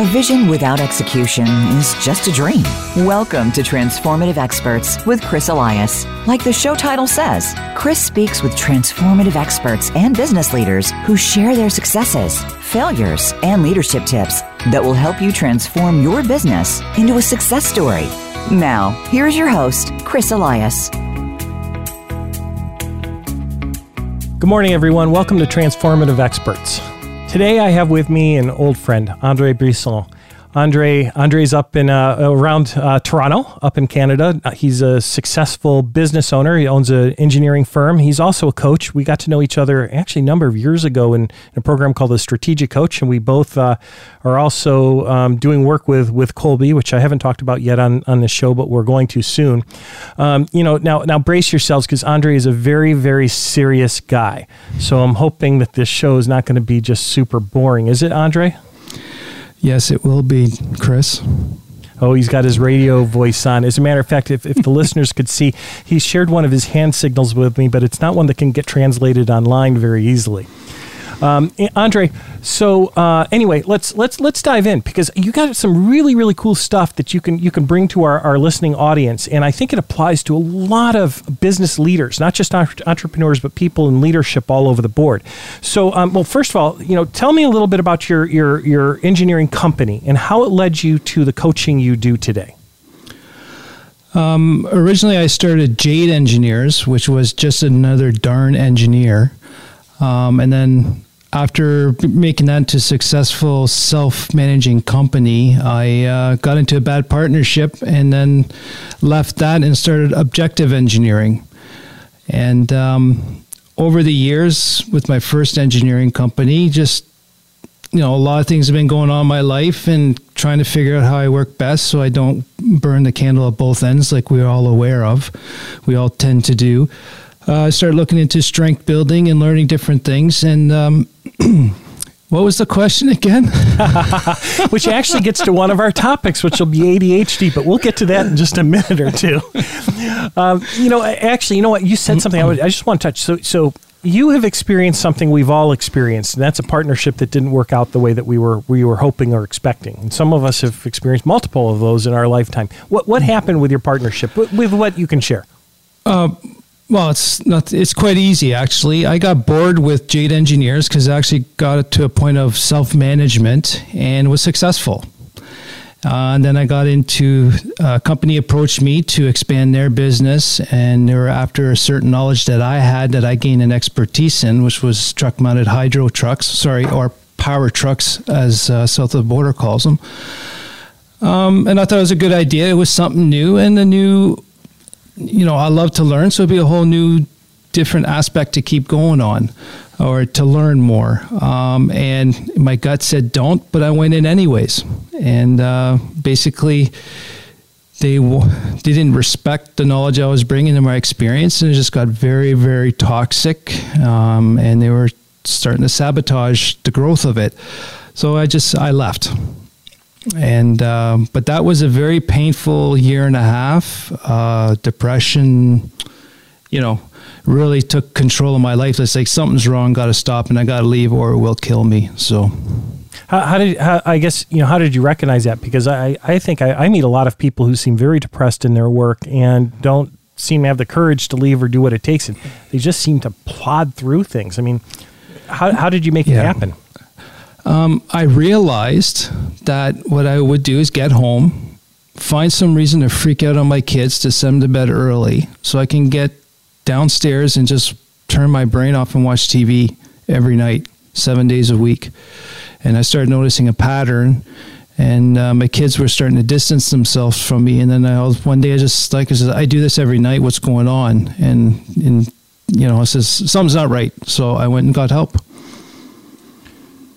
A vision without execution is just a dream. Welcome to Transformative Experts with Chris Elias. Like the show title says, Chris speaks with transformative experts and business leaders who share their successes, failures, and leadership tips that will help you transform your business into a success story. Now, here's your host, Chris Elias. Good morning, everyone. Welcome to Transformative Experts. Today, I have with me an old friend, Andre Brisson. Andre Andre's up in uh, around uh, Toronto, up in Canada. Uh, he's a successful business owner. He owns an engineering firm. He's also a coach. We got to know each other actually a number of years ago in, in a program called the Strategic Coach, and we both uh, are also um, doing work with with Kolbe, which I haven't talked about yet on on the show, but we're going to soon. Um, you know, now now brace yourselves because Andre is a very very serious guy. So I'm hoping that this show is not going to be just super boring. Is it, Andre? Yes, it will be, Chris. Oh, he's got his radio voice on. As a matter of fact, if, if the listeners could see, he shared one of his hand signals with me, but it's not one that can get translated online very easily. Um, Andre, so uh, anyway, let's let's let's dive in because you got some really really cool stuff that you can you can bring to our, our listening audience, and I think it applies to a lot of business leaders, not just entrepreneurs, but people in leadership all over the board. So, um, well, first of all, you know, tell me a little bit about your your your engineering company and how it led you to the coaching you do today. Um, originally, I started Jade Engineers, which was just another darn engineer. Um, and then after making that a successful self-managing company, I uh, got into a bad partnership and then left that and started Objective Engineering. And um, over the years, with my first engineering company, just you know, a lot of things have been going on in my life and trying to figure out how I work best so I don't burn the candle at both ends, like we're all aware of. We all tend to do uh, I started looking into strength building and learning different things. And um, what was the question again? which actually gets to one of our topics, which will be ADHD, but we'll get to that in just a minute or two. Um, you know, actually, you know what? You said something I, would, I just want to touch. So, so you have experienced something we've all experienced, and that's a partnership that didn't work out the way that we were we were hoping or expecting. And some of us have experienced multiple of those in our lifetime. What what happened with your partnership? With, with what you can share? Uh, well, it's not. It's quite easy actually. I got bored with Jade Engineers because I actually got it to a point of self management and was successful. Uh, and then I got into uh, a company approached me to expand their business, and they were after a certain knowledge that I had that I gained an expertise in, which was truck mounted hydro trucks, sorry, or power trucks, as uh, south of the border calls them. Um, and I thought it was a good idea. It was something new and a new you know, I love to learn, so it'd be a whole new, different aspect to keep going on or to learn more. Um, and my gut said don't, but I went in anyways. And uh, basically, they, they didn't respect the knowledge I was bringing and my experience, and it just got very, very toxic. Um, and they were starting to sabotage the growth of it. So I just I left and uh, but that was a very painful year and a half. Uh, depression, you know, really took control of my life. It's like something's wrong, got to stop, and I got to leave, or it will kill me. So. How, how did how, I guess you know how did you recognize that? Because I I think I, I meet a lot of people who seem very depressed in their work and don't seem to have the courage to leave or do what it takes, and they just seem to plod through things. I mean, how how did you make yeah. it happen? Um, I realized that what I would do is get home, find some reason to freak out on my kids to send them to bed early so I can get downstairs and just turn my brain off and watch TV every night, seven days a week. And I started noticing a pattern and uh, my kids were starting to distance themselves from me. And then I was, one day I just like I said, I do this every night. What's going on? And and you know, I says something's not right. So I went and got help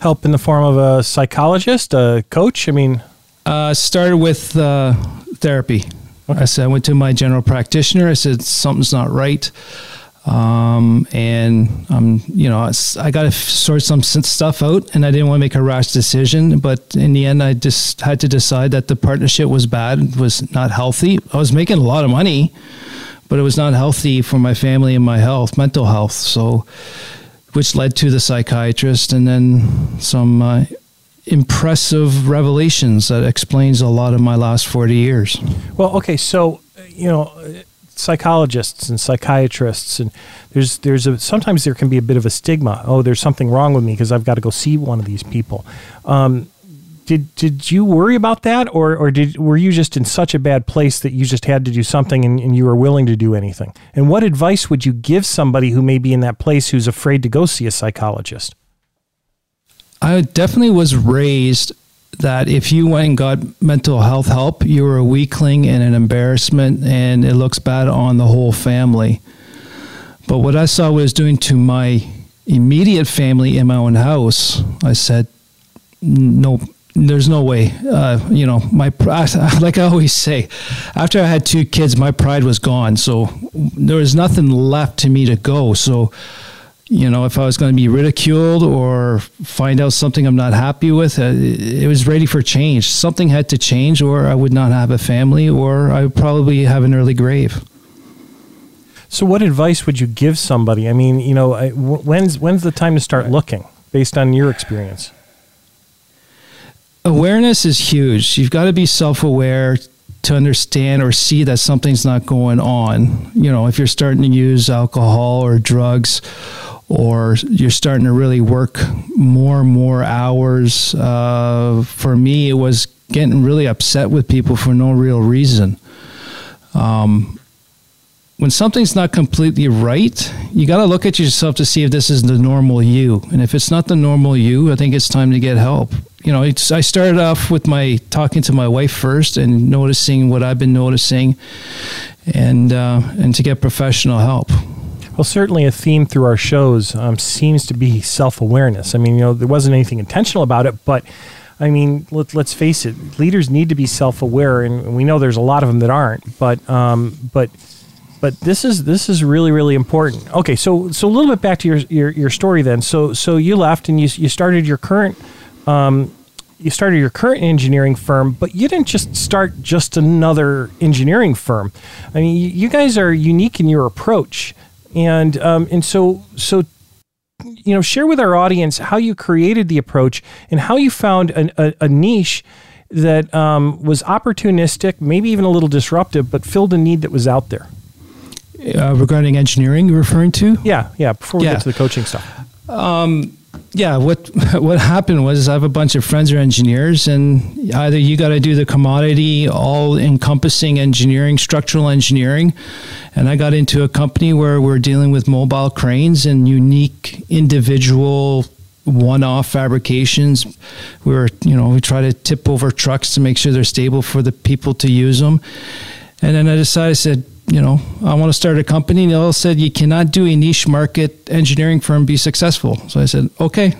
help in the form of a psychologist, a coach? I mean, uh, started with uh, therapy. Okay. I said I went to my general practitioner. I said something's not right, um, and um, you know I got to sort some stuff out, and I didn't want to make a rash decision. But in the end, I just had to decide that the partnership was bad, was not healthy. I was making a lot of money, but it was not healthy for my family and my health, mental health. So which led to the psychiatrist and then some uh, impressive revelations that explains a lot of my last 40 years. Well, okay, so you know, psychologists and psychiatrists and there's there's a sometimes there can be a bit of a stigma. Oh, there's something wrong with me because I've got to go see one of these people. Um, did did you worry about that, or or did were you just in such a bad place that you just had to do something and, and you were willing to do anything? And what advice would you give somebody who may be in that place who's afraid to go see a psychologist? I definitely was raised that if you went and got mental health help, you were a weakling and an embarrassment, and it looks bad on the whole family. But what I saw was doing to my immediate family in my own house, I said, no, there's no way. Uh, you know, my like I always say, after I had two kids, my pride was gone. So there was nothing left to me to go. So you know, if I was going to be ridiculed or find out something I'm not happy with, uh, it was ready for change. Something had to change, or I would not have a family, or I would probably have an early grave. So, what advice would you give somebody? I mean, you know, when's when's the time to start looking, based on your experience? Awareness is huge. You've got to be self-aware to understand or see that something's not going on. You know, if you're starting to use alcohol or drugs or you're starting to really work more and more hours. Uh, for me, it was getting really upset with people for no real reason. Um, when something's not completely right, you got to look at yourself to see if this is the normal you. And if it's not the normal you, I think it's time to get help. You know, I started off with my talking to my wife first and noticing what I've been noticing, and uh, and to get professional help. Well, certainly a theme through our shows um, seems to be self awareness. I mean, you know, there wasn't anything intentional about it, but I mean, let, us face it, leaders need to be self aware, and we know there's a lot of them that aren't. But um, but but this is this is really really important. Okay, so so a little bit back to your your, your story then. So so you left and you you started your current. Um, you started your current engineering firm, but you didn't just start just another engineering firm. I mean, you guys are unique in your approach and um, and so so you know share with our audience how you created the approach and how you found a, a, a niche that um, was opportunistic, maybe even a little disruptive, but filled a need that was out there. Uh, regarding engineering, you're referring to? Yeah, yeah. Before we yeah. get to the coaching stuff. Um, yeah, what what happened was I have a bunch of friends who are engineers, and either you got to do the commodity, all encompassing engineering, structural engineering, and I got into a company where we're dealing with mobile cranes and unique individual one-off fabrications. We were, you know, we try to tip over trucks to make sure they're stable for the people to use them. And then I decided, I said, you know, I want to start a company. And they all said, you cannot do a niche market engineering firm be successful. So I said, okay,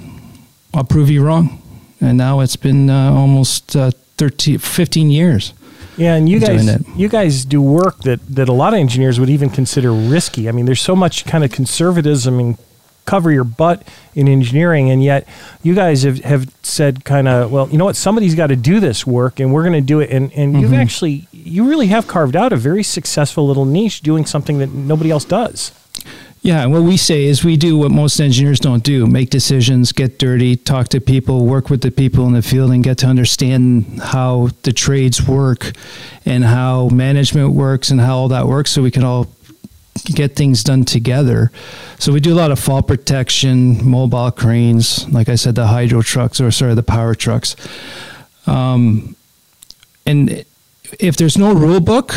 I'll prove you wrong. And now it's been uh, almost uh, 13, 15 years. Yeah, and you guys, you guys do work that, that a lot of engineers would even consider risky. I mean, there's so much kind of conservatism and cover your butt in engineering, and yet you guys have, have said kind of, well, you know what, somebody's got to do this work, and we're going to do it. And, and mm-hmm. you've actually, you really have carved out a very successful little niche doing something that nobody else does. Yeah, what we say is we do what most engineers don't do make decisions, get dirty, talk to people, work with the people in the field, and get to understand how the trades work and how management works and how all that works so we can all get things done together. So we do a lot of fall protection, mobile cranes, like I said, the hydro trucks or sorry, the power trucks. Um, and if there's no rule book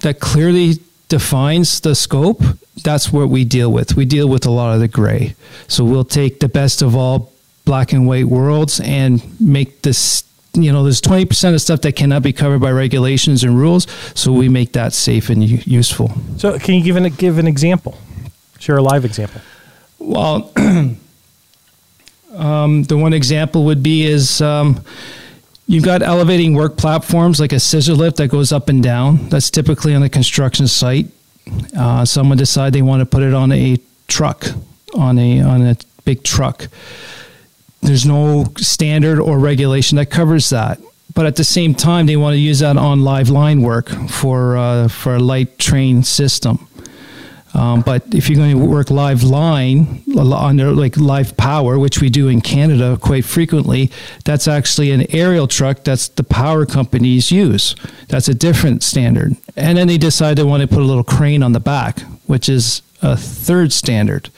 that clearly defines the scope, that's what we deal with. We deal with a lot of the gray. So we'll take the best of all black and white worlds and make this you know there's 20% of stuff that cannot be covered by regulations and rules so we make that safe and useful. So can you give an, give an example? Share a live example. Well um, the one example would be is um, you've got elevating work platforms like a scissor lift that goes up and down. That's typically on a construction site. Uh, someone decide they want to put it on a truck on a on a big truck there's no standard or regulation that covers that. But at the same time, they want to use that on live line work for uh, for a light train system. Um, but if you're going to work live line under like live power, which we do in Canada quite frequently, that's actually an aerial truck that's the power companies use. That's a different standard. And then they decide they want to put a little crane on the back, which is a third standard.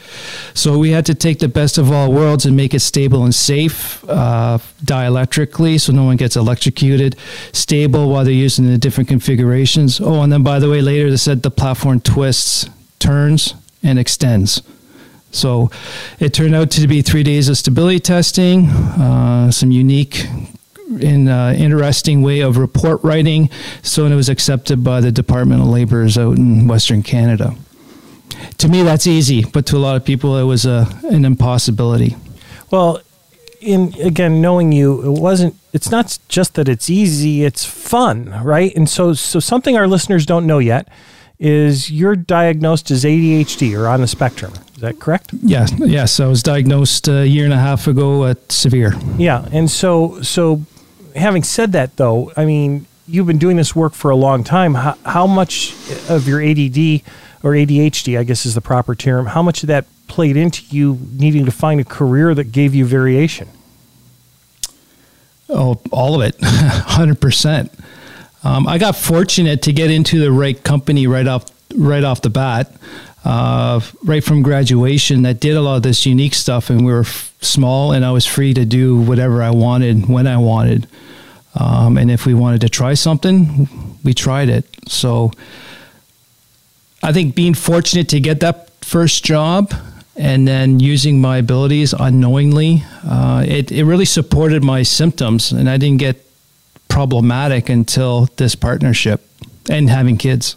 So we had to take the best of all worlds and make it stable and safe uh, dielectrically so no one gets electrocuted, stable while they're using the different configurations. Oh, and then by the way, later they said the platform twists, turns, and extends. So it turned out to be three days of stability testing, uh, some unique in uh, interesting way of report writing. So it was accepted by the Department of Labor's out in Western Canada to me that's easy, but to a lot of people it was a an impossibility. Well, in again knowing you, it wasn't. It's not just that it's easy; it's fun, right? And so, so something our listeners don't know yet is you're diagnosed as ADHD or on the spectrum. Is that correct? Yes, yes. I was diagnosed a year and a half ago at severe. Yeah, and so so having said that, though, I mean, you've been doing this work for a long time. How, how much of your ADD or ADHD, I guess is the proper term, how much of that played into you needing to find a career that gave you variation? Oh, all of it, 100%. Um, I got fortunate to get into the right company right off right off the bat, uh, right from graduation. That did a lot of this unique stuff, and we were f- small, and I was free to do whatever I wanted when I wanted. Um, and if we wanted to try something, we tried it. So I think being fortunate to get that first job and then using my abilities unknowingly, uh, it, it really supported my symptoms, and I didn't get problematic until this partnership and having kids.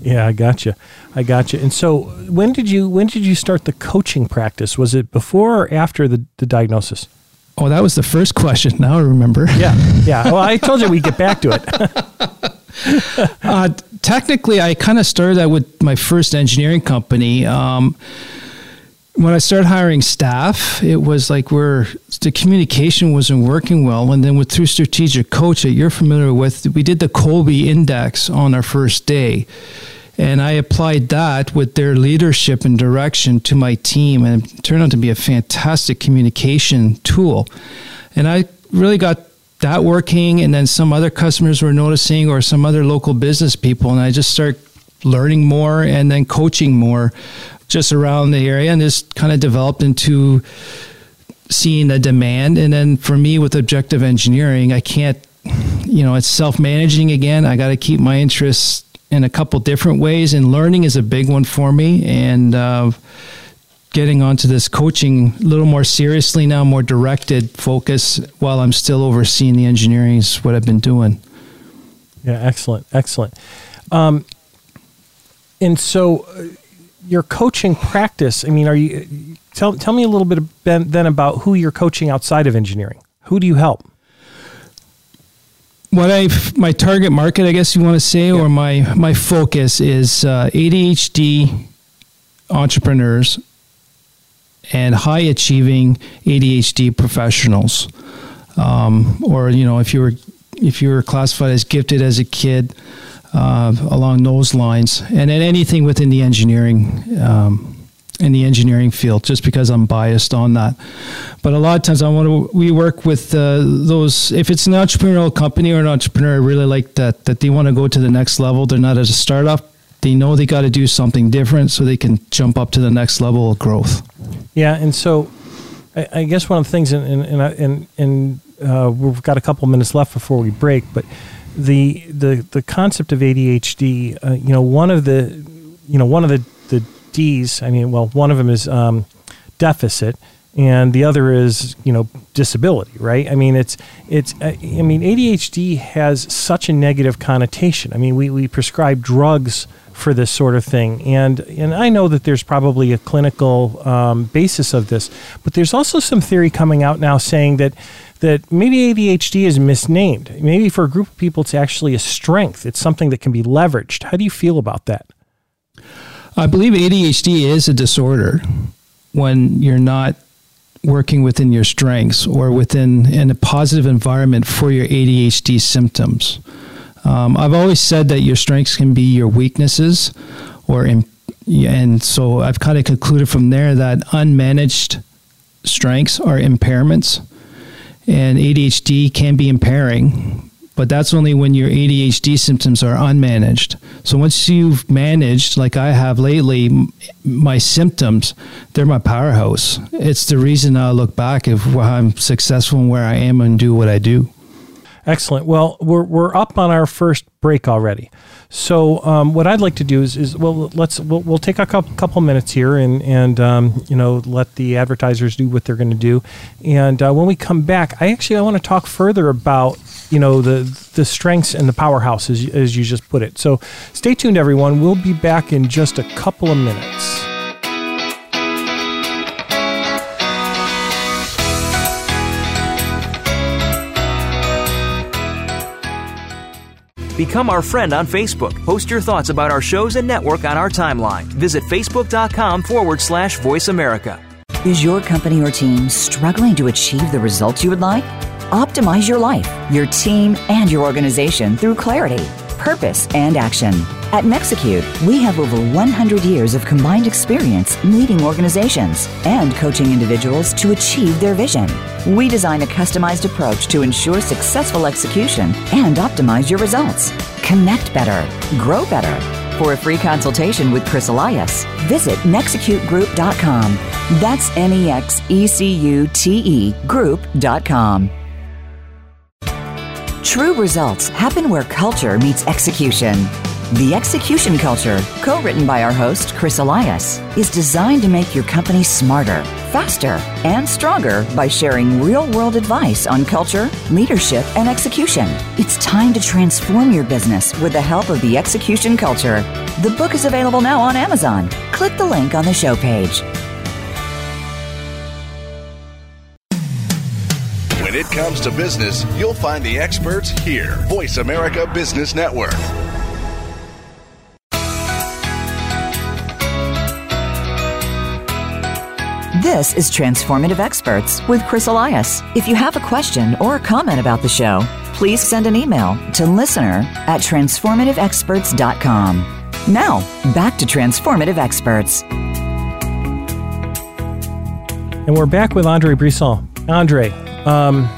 Yeah, I got you. I got you. And so, when did you when did you start the coaching practice? Was it before or after the, the diagnosis? Oh, that was the first question. Now I remember. Yeah, yeah. Well, I told you we'd get back to it. uh, technically, I kind of started that with my first engineering company. Um, when I started hiring staff, it was like where the communication wasn't working well. And then with through strategic coach that you're familiar with, we did the Kolbe index on our first day. And I applied that with their leadership and direction to my team, and it turned out to be a fantastic communication tool. And I really got that working, and then some other customers were noticing, or some other local business people, and I just start learning more and then coaching more just around the area, and this kind of developed into seeing a demand. And then for me, with objective engineering, I can't, you know, it's self managing again. I got to keep my interests in a couple different ways, and learning is a big one for me. And uh, getting onto this coaching a little more seriously now, more directed focus while I'm still overseeing the engineering is what I've been doing. Yeah, excellent, excellent. Um, and so, uh, your coaching practice. I mean, are you tell tell me a little bit then about who you're coaching outside of engineering? Who do you help? what I my target market, I guess you want to say, yeah. or my my focus is uh, ADHD entrepreneurs and high achieving ADHD professionals, um, or you know, if you were if you were classified as gifted as a kid, uh, along those lines, and then anything within the engineering. Um, in the engineering field, just because I'm biased on that. But a lot of times, I want to. We work with uh, those. If it's an entrepreneurial company or an entrepreneur, I really like that. That they want to go to the next level. They're not as a startup. They know they got to do something different so they can jump up to the next level of growth. Yeah, and so I, I guess one of the things, and and and, and uh, we've got a couple minutes left before we break, but the the the concept of ADHD, uh, you know, one of the you know one of the the D's. I mean, well, one of them is um, deficit, and the other is you know disability. Right? I mean, it's it's. Uh, I mean, ADHD has such a negative connotation. I mean, we we prescribe drugs for this sort of thing, and and I know that there's probably a clinical um, basis of this, but there's also some theory coming out now saying that that maybe ADHD is misnamed. Maybe for a group of people, it's actually a strength. It's something that can be leveraged. How do you feel about that? I believe ADHD is a disorder when you're not working within your strengths or within in a positive environment for your ADHD symptoms. Um, I've always said that your strengths can be your weaknesses, or and so I've kind of concluded from there that unmanaged strengths are impairments, and ADHD can be impairing, but that's only when your ADHD symptoms are unmanaged. So once you've managed, like I have lately, my symptoms, they're my powerhouse. It's the reason I look back of I'm successful and where I am and do what I do. Excellent. Well, we're, we're up on our first break already. So um, what I'd like to do is, is well, let's we'll, we'll take a couple, couple minutes here and and um, you know let the advertisers do what they're going to do, and uh, when we come back, I actually I want to talk further about you know the the strengths and the powerhouse as, as you just put it. So stay tuned, everyone. We'll be back in just a couple of minutes. Become our friend on Facebook. Post your thoughts about our shows and network on our timeline. Visit facebook.com forward slash voice America. Is your company or team struggling to achieve the results you would like? Optimize your life, your team, and your organization through clarity, purpose, and action. At Nexecute, we have over 100 years of combined experience leading organizations and coaching individuals to achieve their vision. We design a customized approach to ensure successful execution and optimize your results. Connect better, grow better. For a free consultation with Chris Elias, visit nexecutegroup.com. That's N E X E C U T E group.com. True results happen where culture meets execution. The Execution Culture, co written by our host, Chris Elias, is designed to make your company smarter, faster, and stronger by sharing real world advice on culture, leadership, and execution. It's time to transform your business with the help of the Execution Culture. The book is available now on Amazon. Click the link on the show page. When it comes to business, you'll find the experts here. Voice America Business Network. This is Transformative Experts with Chris Elias. If you have a question or a comment about the show, please send an email to listener at transformativeexperts.com. Now, back to Transformative Experts. And we're back with Andre Brisson. Andre, um,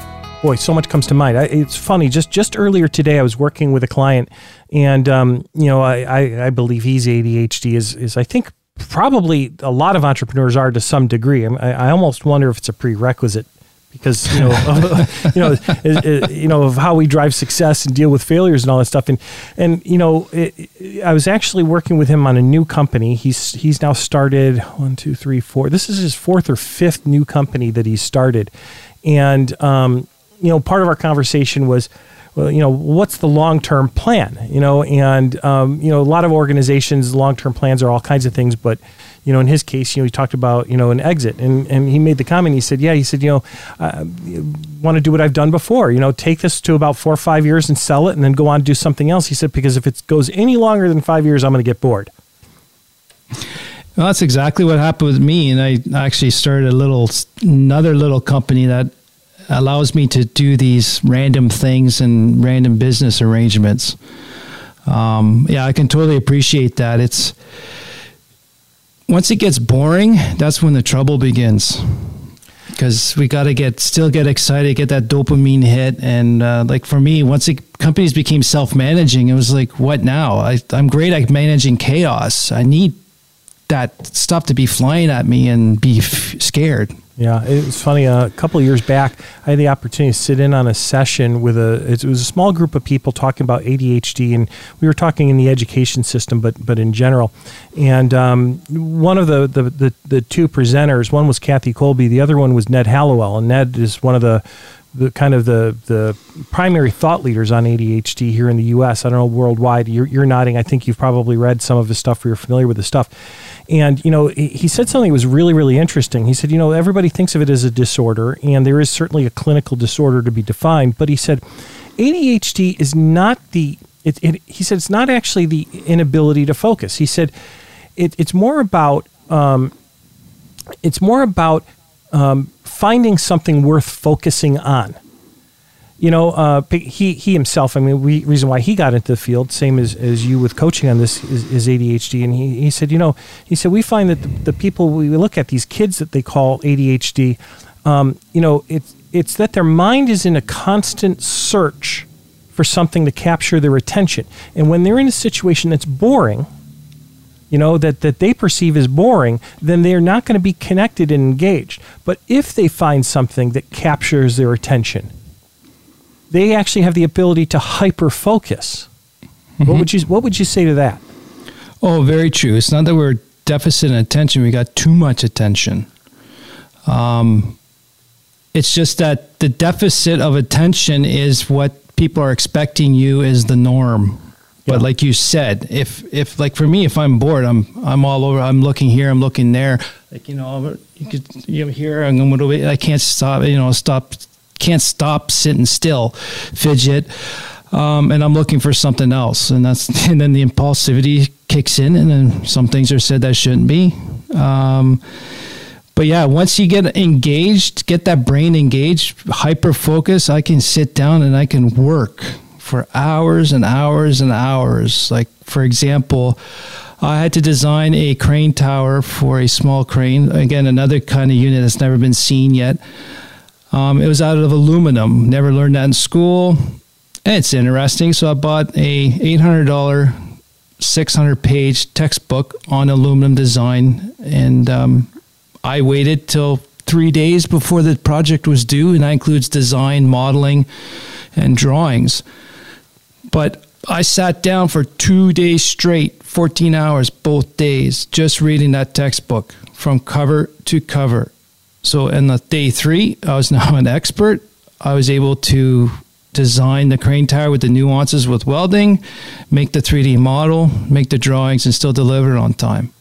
boy, so much comes to mind. I, it's funny. Just just earlier today, I was working with a client, and um, you know, I, I, I believe he's ADHD. Is is I think probably a lot of entrepreneurs are to some degree. I, I almost wonder if it's a prerequisite because you know, you know, you know of how we drive success and deal with failures and all that stuff. And and you know, it, I was actually working with him on a new company. He's he's now started one, two, three, four. This is his fourth or fifth new company that he started, and um, you know, part of our conversation was well, you know, what's the long term plan? You know, and um, you know, a lot of organizations, long term plans are all kinds of things, but you know, in his case, you know, he talked about you know an exit, and and he made the comment. He said, yeah, he said, you know, uh, want to do what I've done before. You know, take this to about four or five years and sell it, and then go on to do something else. He said because if it goes any longer than five years, I'm going to get bored. Well, that's exactly what happened with me, and I actually started a little another little company that allows me to do these random things and random business arrangements. Um, yeah, I can totally appreciate that. It's once it gets boring, that's when the trouble begins. Because we got to get still get excited, get that dopamine hit, and uh, like for me, once the companies became self managing, it was like, what now? I, I'm great at managing chaos. I need that stuff to be flying at me and be f- scared. Yeah, it was funny. Uh, a couple years back, I had the opportunity to sit in on a session with a. It was a small group of people talking about ADHD, and we were talking in the education system, but but in general. And um, one of the, the the the two presenters, one was Kathy Kolbe, the other one was Ned Hallowell, and Ned is one of the the kind of the the primary thought leaders on ADHD here in the U.S. I don't know worldwide. You're, you're nodding. I think you've probably read some of his stuff. Or you're familiar with his stuff. And you know, he said something that was really really interesting. He said, you know, everybody thinks of it as a disorder, and there is certainly a clinical disorder to be defined. But he said, ADHD is not the. It, it, he said it's not actually the inability to focus. He said it, it's more about um, it's more about um, finding something worth focusing on. You know, uh, he he himself. I mean, we, reason why he got into the field, same as, as you with coaching on this, is, is ADHD. And he, he said, you know, he said we find that the, the people we look at these kids that they call ADHD, um, you know, it's it's that their mind is in a constant search for something to capture their attention, and when they're in a situation that's boring, you know, that, that they perceive as boring, then they're not going to be connected and engaged. But if they find something that captures their attention, they actually have the ability to hyper focus. Mm-hmm. What would you What would you say to that? Oh, very true. It's not that we're deficit in attention; we got too much attention. Um, it's just that the deficit of attention is what people are expecting you is the norm. But like you said, if if like for me, if I'm bored, I'm I'm all over. I'm looking here, I'm looking there. Like you know, you could you know, here, I'm going to. I can't stop. You know, stop can't stop sitting still, fidget. Um, and I'm looking for something else, and that's and then the impulsivity kicks in, and then some things are said that shouldn't be. Um, but yeah, once you get engaged, get that brain engaged, hyper focus, I can sit down and I can work for hours and hours and hours. Like for example, I had to design a crane tower for a small crane. Again, another kind of unit that's never been seen yet. Um, it was out of aluminum. Never learned that in school. it's interesting. So I bought a $800, 600 page textbook on aluminum design. And um, I waited till three days before the project was due. And that includes design, modeling, and drawings. But I sat down for two days straight, 14 hours both days, just reading that textbook from cover to cover. So in the day three, I was now an expert. I was able to design the crane tower with the nuances with welding, make the 3D model, make the drawings, and still deliver it on time.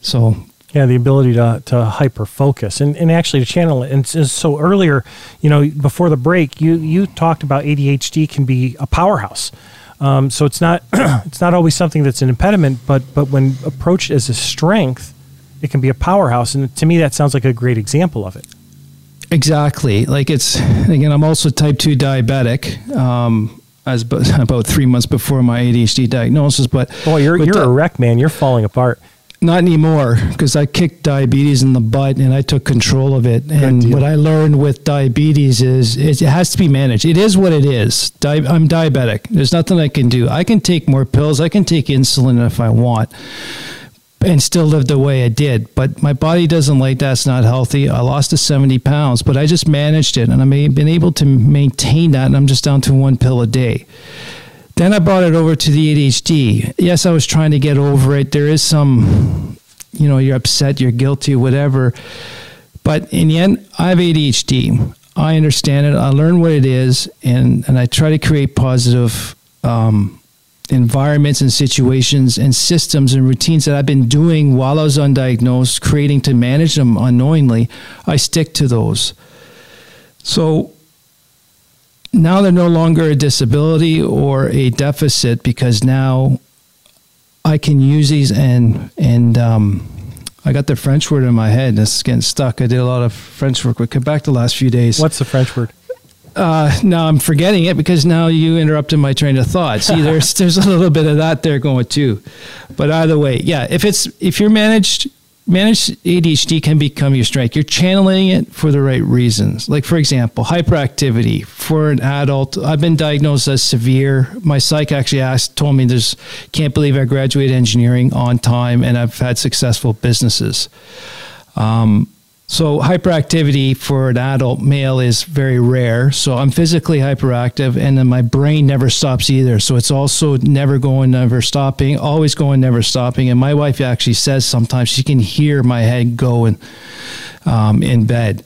So yeah, the ability to, to hyper focus and, and actually to channel it. And so earlier, you know, before the break, you, you talked about ADHD can be a powerhouse. Um, so it's not it's not always something that's an impediment, but but when approached as a strength, it can be a powerhouse. And to me, that sounds like a great example of it. Exactly. Like it's, again, I'm also type 2 diabetic. Um, as about three months before my ADHD diagnosis, but boy, you're you're a wreck, man. You're falling apart. Not anymore, because I kicked diabetes in the butt and I took control of it. Good and deal. what I learned with diabetes is it has to be managed. It is what it is. Di- I'm diabetic. There's nothing I can do. I can take more pills. I can take insulin if I want and still live the way I did. But my body doesn't like that. It's not healthy. I lost to 70 pounds, but I just managed it and I've been able to maintain that. And I'm just down to one pill a day. Then I brought it over to the ADHD. Yes, I was trying to get over it. There is some, you know, you're upset, you're guilty, whatever. But in the end, I have ADHD. I understand it. I learn what it is, and, and I try to create positive um, environments and situations and systems and routines that I've been doing while I was undiagnosed, creating to manage them unknowingly, I stick to those. So now they're no longer a disability or a deficit because now I can use these and and um, I got the French word in my head. It's getting stuck. I did a lot of French work with Quebec the last few days. What's the French word? Uh, now I'm forgetting it because now you interrupted my train of thought. See, there's there's a little bit of that there going too. But either way, yeah, if it's if you're managed managed ADHD can become your strength. You're channeling it for the right reasons. Like for example, hyperactivity for an adult. I've been diagnosed as severe. My psych actually asked, told me there's can't believe I graduated engineering on time and I've had successful businesses. Um, so hyperactivity for an adult male is very rare. So I'm physically hyperactive and then my brain never stops either. So it's also never going, never stopping, always going, never stopping. And my wife actually says sometimes she can hear my head going um, in bed.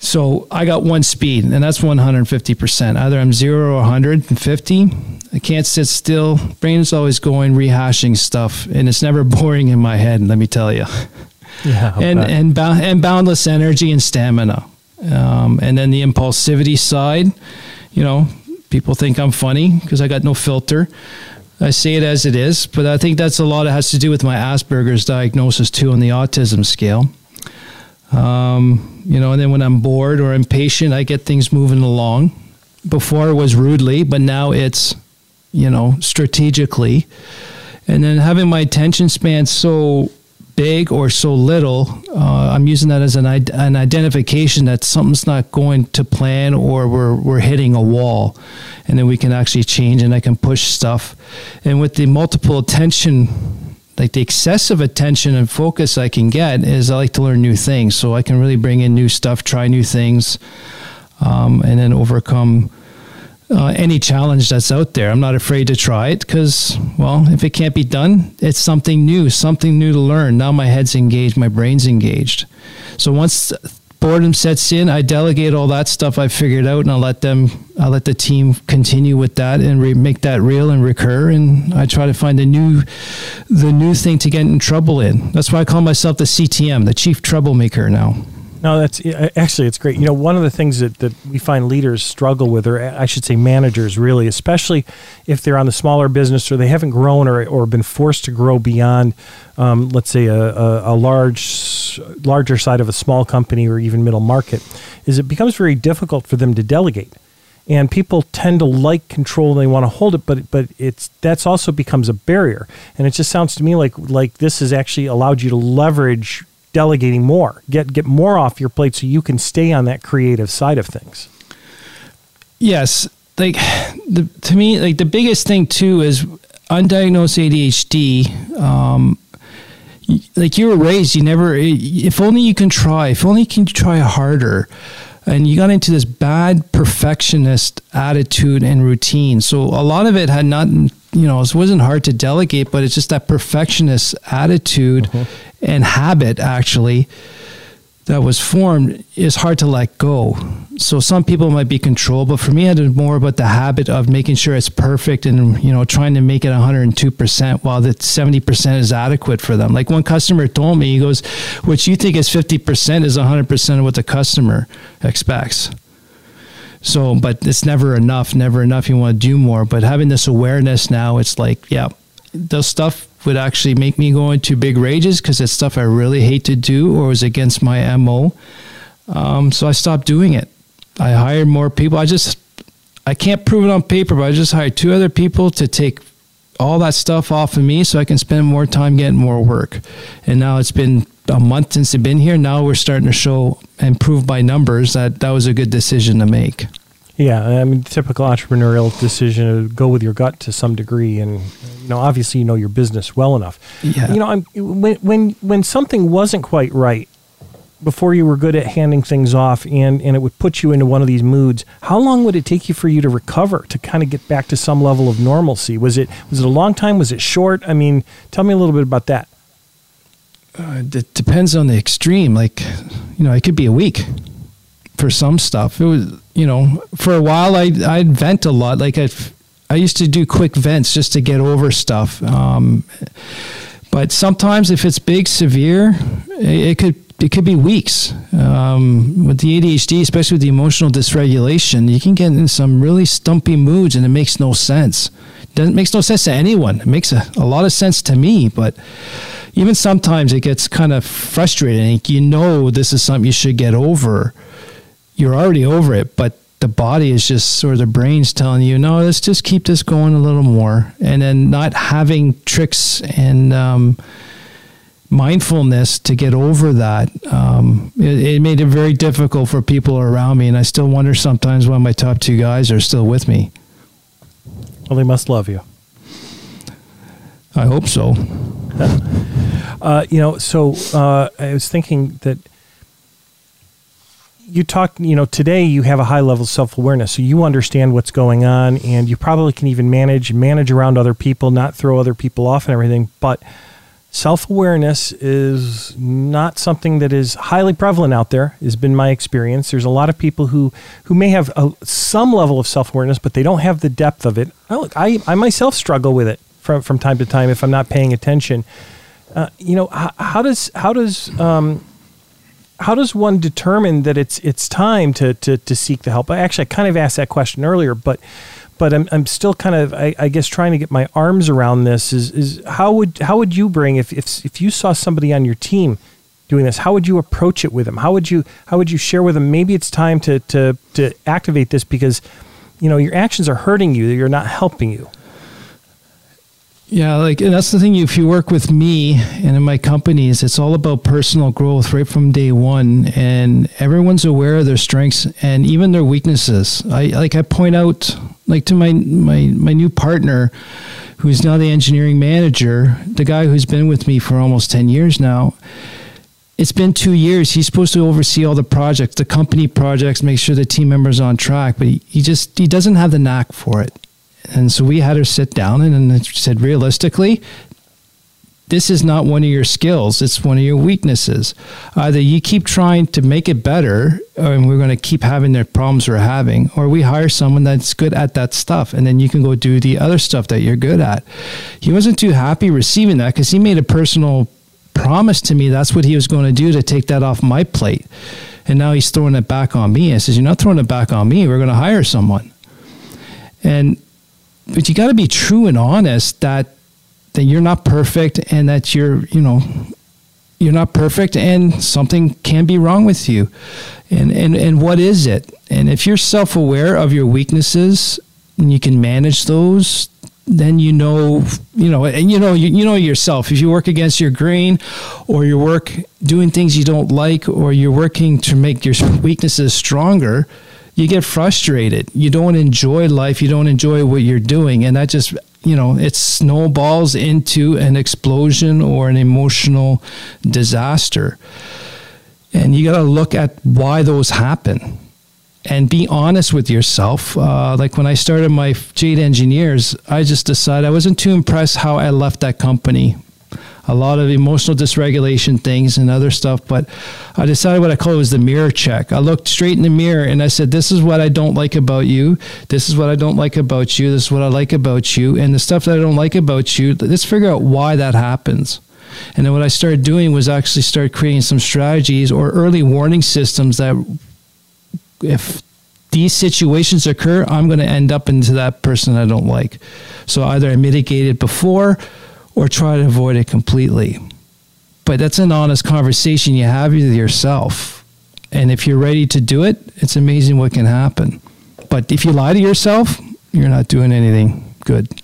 So I got one speed, and that's 150%. Either I'm zero or 150. I can't sit still. Brain is always going, rehashing stuff, and it's never boring in my head, let me tell you. Yeah, and and and boundless energy and stamina, um, and then the impulsivity side. You know, people think I'm funny because I got no filter. I say it as it is, but I think that's a lot. It has to do with my Asperger's diagnosis too on the autism scale. Um, you know, and then when I'm bored or impatient, I get things moving along. Before it was rudely, but now it's, you know, strategically. And then having my attention span so big or so little, uh, I'm using that as an, an identification that something's not going to plan or we're, we're hitting a wall. And then we can actually change and I can push stuff. And with the multiple attention, like the excessive attention and focus I can get, is I like to learn new things. So I can really bring in new stuff, try new things, um, and then overcome uh, any challenge that's out there. I'm not afraid to try it because, well, if it can't be done, it's something new, something new to learn. Now my head's engaged, my brain's engaged. So once boredom sets in, I delegate all that stuff I figured out, and I let them, I let the team continue with that and re- make that real and recur. And I try to find the new, the new thing to get in trouble in. That's why I call myself the CTM, the chief troublemaker now. No, that's actually it's great. You know, one of the things that, that we find leaders struggle with, or I should say managers really, especially if they're on the smaller business or they haven't grown or, or been forced to grow beyond, um, let's say, a, a, a, large, larger side of a small company or even middle market, is it becomes very difficult for them to delegate. And people tend to like control and they want to hold it, but but it's that's also becomes a barrier. And it just sounds to me like like this has actually allowed you to leverage delegating more, get get more off your plate so you can stay on that creative side of things. Yes, like the, to me, like the biggest thing too is undiagnosed ADHD. Um, like you were raised, you never. If only you can try. If only you can try harder. And you got into this bad perfectionist attitude and routine. So a lot of it had not, you know, it wasn't hard to delegate, but it's just that perfectionist attitude. Mm-hmm and habit actually that was formed is hard to let go. So some people might be controlled, but for me, it was more about the habit of making sure it's perfect and you know trying to make it 102 percent, while the 70 percent is adequate for them. Like one customer told me, he goes, "What you think is 50 percent is 100 percent of what the customer expects." So, but it's never enough. Never enough. You want to do more, but having this awareness now, it's like, yeah, the stuff would actually make me go into big rages because it's stuff I really hate to do or was against my MO. Um, so I stopped doing it. I hired more people. I just, I can't prove it on paper, but I just hired two other people to take all that stuff off of me so I can spend more time getting more work. And now it's been a month since they've been here. Now we're starting to show and prove by numbers that that was a good decision to make. Yeah, I mean, typical entrepreneurial decision to go with your gut to some degree, and you know, obviously, you know your business well enough. Yeah. You know, I'm, when when when something wasn't quite right before you were good at handing things off, and and it would put you into one of these moods. How long would it take you for you to recover to kind of get back to some level of normalcy? Was it was it a long time? Was it short? I mean, tell me a little bit about that. Uh, it depends on the extreme. Like, you know, it could be a week for some stuff. It was, you know, for a while I I'd vent a lot. Like I, I used to do quick vents just to get over stuff. Um, but sometimes if it's big, severe, it, it could it could be weeks. Um, with the ADHD, especially with the emotional dysregulation, you can get in some really stumpy moods, and it makes no sense. Doesn't makes no sense to anyone. It makes a, a lot of sense to me, but even sometimes it gets kind of frustrating. You know, this is something you should get over you're already over it, but the body is just of the brain's telling you, no, let's just keep this going a little more. And then not having tricks and um, mindfulness to get over that, um, it, it, made it very difficult for people around me. And I still wonder sometimes why my top two guys are still with me. Well, they must love you. I hope so. uh, you know, so uh, I was thinking that you talk, you know, today you have a high level of self awareness, so you understand what's going on, and you probably can even manage manage around other people, not throw other people off and everything. But self awareness is not something that is highly prevalent out there. Has been my experience. There's a lot of people who who may have a, some level of self awareness, but they don't have the depth of it. I, look, I I myself struggle with it from from time to time if I'm not paying attention. Uh, you know, how, how, does how does um, how does one determine that it's it's time to to, to seek the help? I actually I kind of asked that question earlier, but but I'm, I'm still kind of I, I, guess trying to get my arms around this is is how would how would you bring if if if you saw somebody on your team doing this? How would you approach it with them? How would you how would you share with them? Maybe it's time to to to activate this because you know your actions are hurting you. You're not helping you. Yeah, like and that's the thing. If you work with me and in my companies, it's all about personal growth right from day one, and everyone's aware of their strengths and even their weaknesses. I like I point out like to my my my new partner, who's now the engineering manager, the guy who's been with me for almost ten years now. It's been two years. He's supposed to oversee all the projects, the company projects, make sure the team members on track, but he, he just he doesn't have the knack for it and so we had her sit down and, and said, realistically, this is not one of your skills, it's one of your weaknesses. Either you keep trying to make it better, uh, and we're going to keep having the problems we're having, or we hire someone that's good at that stuff, and then you can go do the other stuff that you're good at. He wasn't too happy receiving that because he made a personal promise to me that's what he was going to do to take that off my plate. And now he's throwing it back on me. I says, You're not throwing it back on me. We're going to hire someone. And but you got to be true and honest that that you're not perfect and that you're you know you're not perfect and something can be wrong with you. And and and what is it? And if you're self-aware of your weaknesses and you can manage those then you know you know and you know you, you know yourself. If you work against your grain or you work doing things you don't like or you're working to make your weaknesses stronger you get frustrated. You don't enjoy life. You don't enjoy what you're doing. And that just, you know, it snowballs into an explosion or an emotional disaster. And you got to look at why those happen and be honest with yourself. Uh, like when I started my Jade Engineers, I just decided I wasn't too impressed how I left that company a lot of emotional dysregulation things and other stuff. But I decided what I call it was the mirror check. I looked straight in the mirror and I said, This is what I don't like about you. This is what I don't like about you. This is what I like about you. And the stuff that I don't like about you, let's figure out why that happens. And then what I started doing was actually start creating some strategies or early warning systems that if these situations occur, I'm going to end up into that person I don't like. So either I mitigate it before or try to avoid it completely. But that's an honest conversation you have with yourself. And if you're ready to do it, it's amazing what can happen. But if you lie to yourself, you're not doing anything good.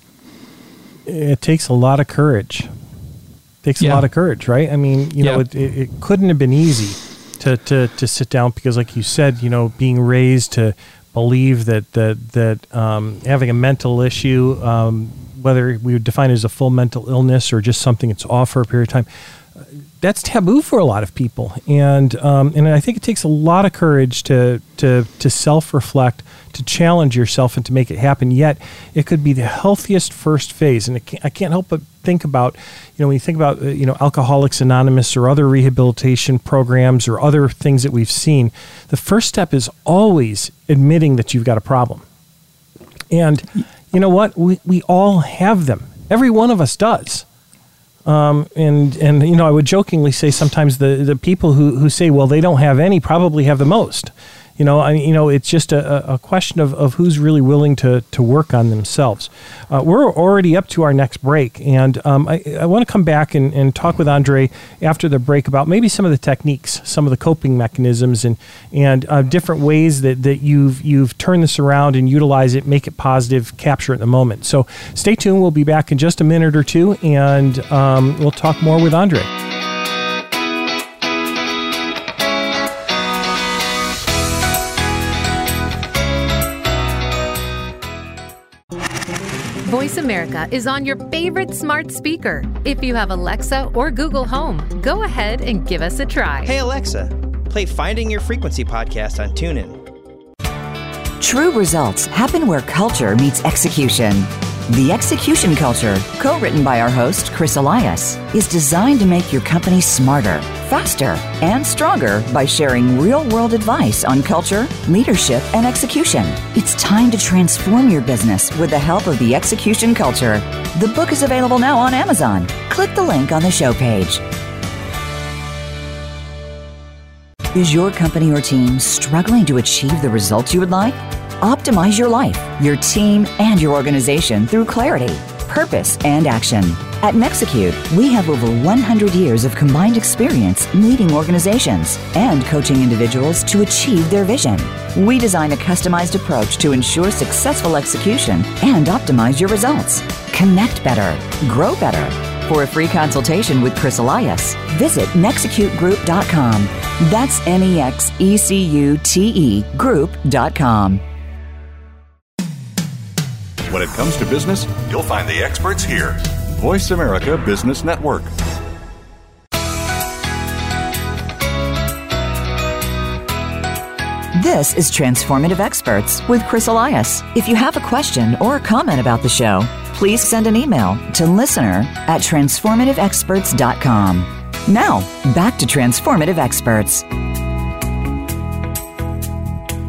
It takes a lot of courage. It takes yeah. a lot of courage, right? I mean, you yeah. know, it, it, it couldn't have been easy to, to, to sit down because, like you said, you know, being raised to believe that that that um, having a mental issue um, whether we would define it as a full mental illness or just something that's off for a period of time, that's taboo for a lot of people. And um, and I think it takes a lot of courage to to to self reflect, to challenge yourself, and to make it happen. Yet it could be the healthiest first phase. And can't, I can't help but think about, you know, when you think about uh, you know Alcoholics Anonymous or other rehabilitation programs or other things that we've seen, the first step is always admitting that you've got a problem. And you know what? We, we all have them. Every one of us does. Um, and and you know, I would jokingly say sometimes the the people who who say, well, they don't have any, probably have the most. You know, I you know, it's just a, a question of, of who's really willing to to work on themselves. Uh, we're already up to our next break, and um, I, I want to come back and, and talk with Andre after the break about maybe some of the techniques, some of the coping mechanisms, and and uh, different ways that, that you've you've turned this around and utilize it, make it positive, capture it in the moment. So stay tuned. We'll be back in just a minute or two, and um, we'll talk more with Andre. Voice America is on your favorite smart speaker. If you have Alexa or Google Home, go ahead and give us a try. Hey, Alexa, play Finding Your Frequency podcast on TuneIn. True results happen where culture meets execution. The Execution Culture, co written by our host, Chris Elias, is designed to make your company smarter, faster, and stronger by sharing real world advice on culture, leadership, and execution. It's time to transform your business with the help of the Execution Culture. The book is available now on Amazon. Click the link on the show page. Is your company or team struggling to achieve the results you would like? Optimize your life, your team, and your organization through clarity, purpose, and action. At Nexecute, we have over 100 years of combined experience leading organizations and coaching individuals to achieve their vision. We design a customized approach to ensure successful execution and optimize your results. Connect better, grow better. For a free consultation with Chris Elias, visit nexecutegroup.com. That's N E X E C U T E group.com. When it comes to business, you'll find the experts here. Voice America Business Network. This is Transformative Experts with Chris Elias. If you have a question or a comment about the show, please send an email to listener at transformativeexperts.com. Now, back to Transformative Experts.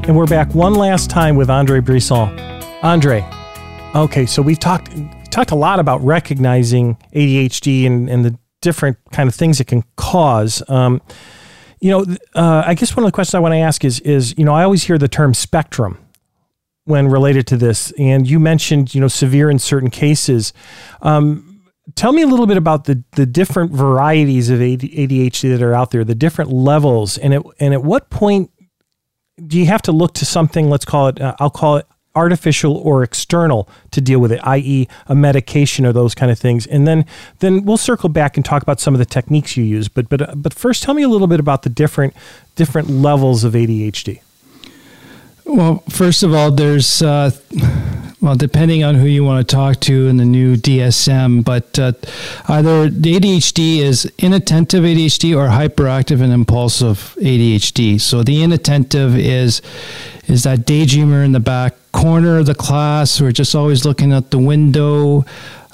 And we're back one last time with Andre Brisson. Andre, okay, so we've talked talked a lot about recognizing ADHD and, and the different kind of things it can cause. Um, you know, uh, I guess one of the questions I want to ask is, is you know, I always hear the term spectrum when related to this, and you mentioned, you know, severe in certain cases. Um, tell me a little bit about the the different varieties of ADHD that are out there, the different levels, and at and at what point do you have to look to something? Let's call it. Uh, I'll call it artificial or external to deal with it, i.e., a medication or those kind of things. And then then we'll circle back and talk about some of the techniques you use. But but but first, tell me a little bit about the different different levels of ADHD. Well, first of all, there's uh, well, depending on who you want to talk to in the new DSM, but uh, either the ADHD is inattentive ADHD or hyperactive and impulsive ADHD. So the inattentive is is that daydreamer in the back corner of the class who are just always looking out the window.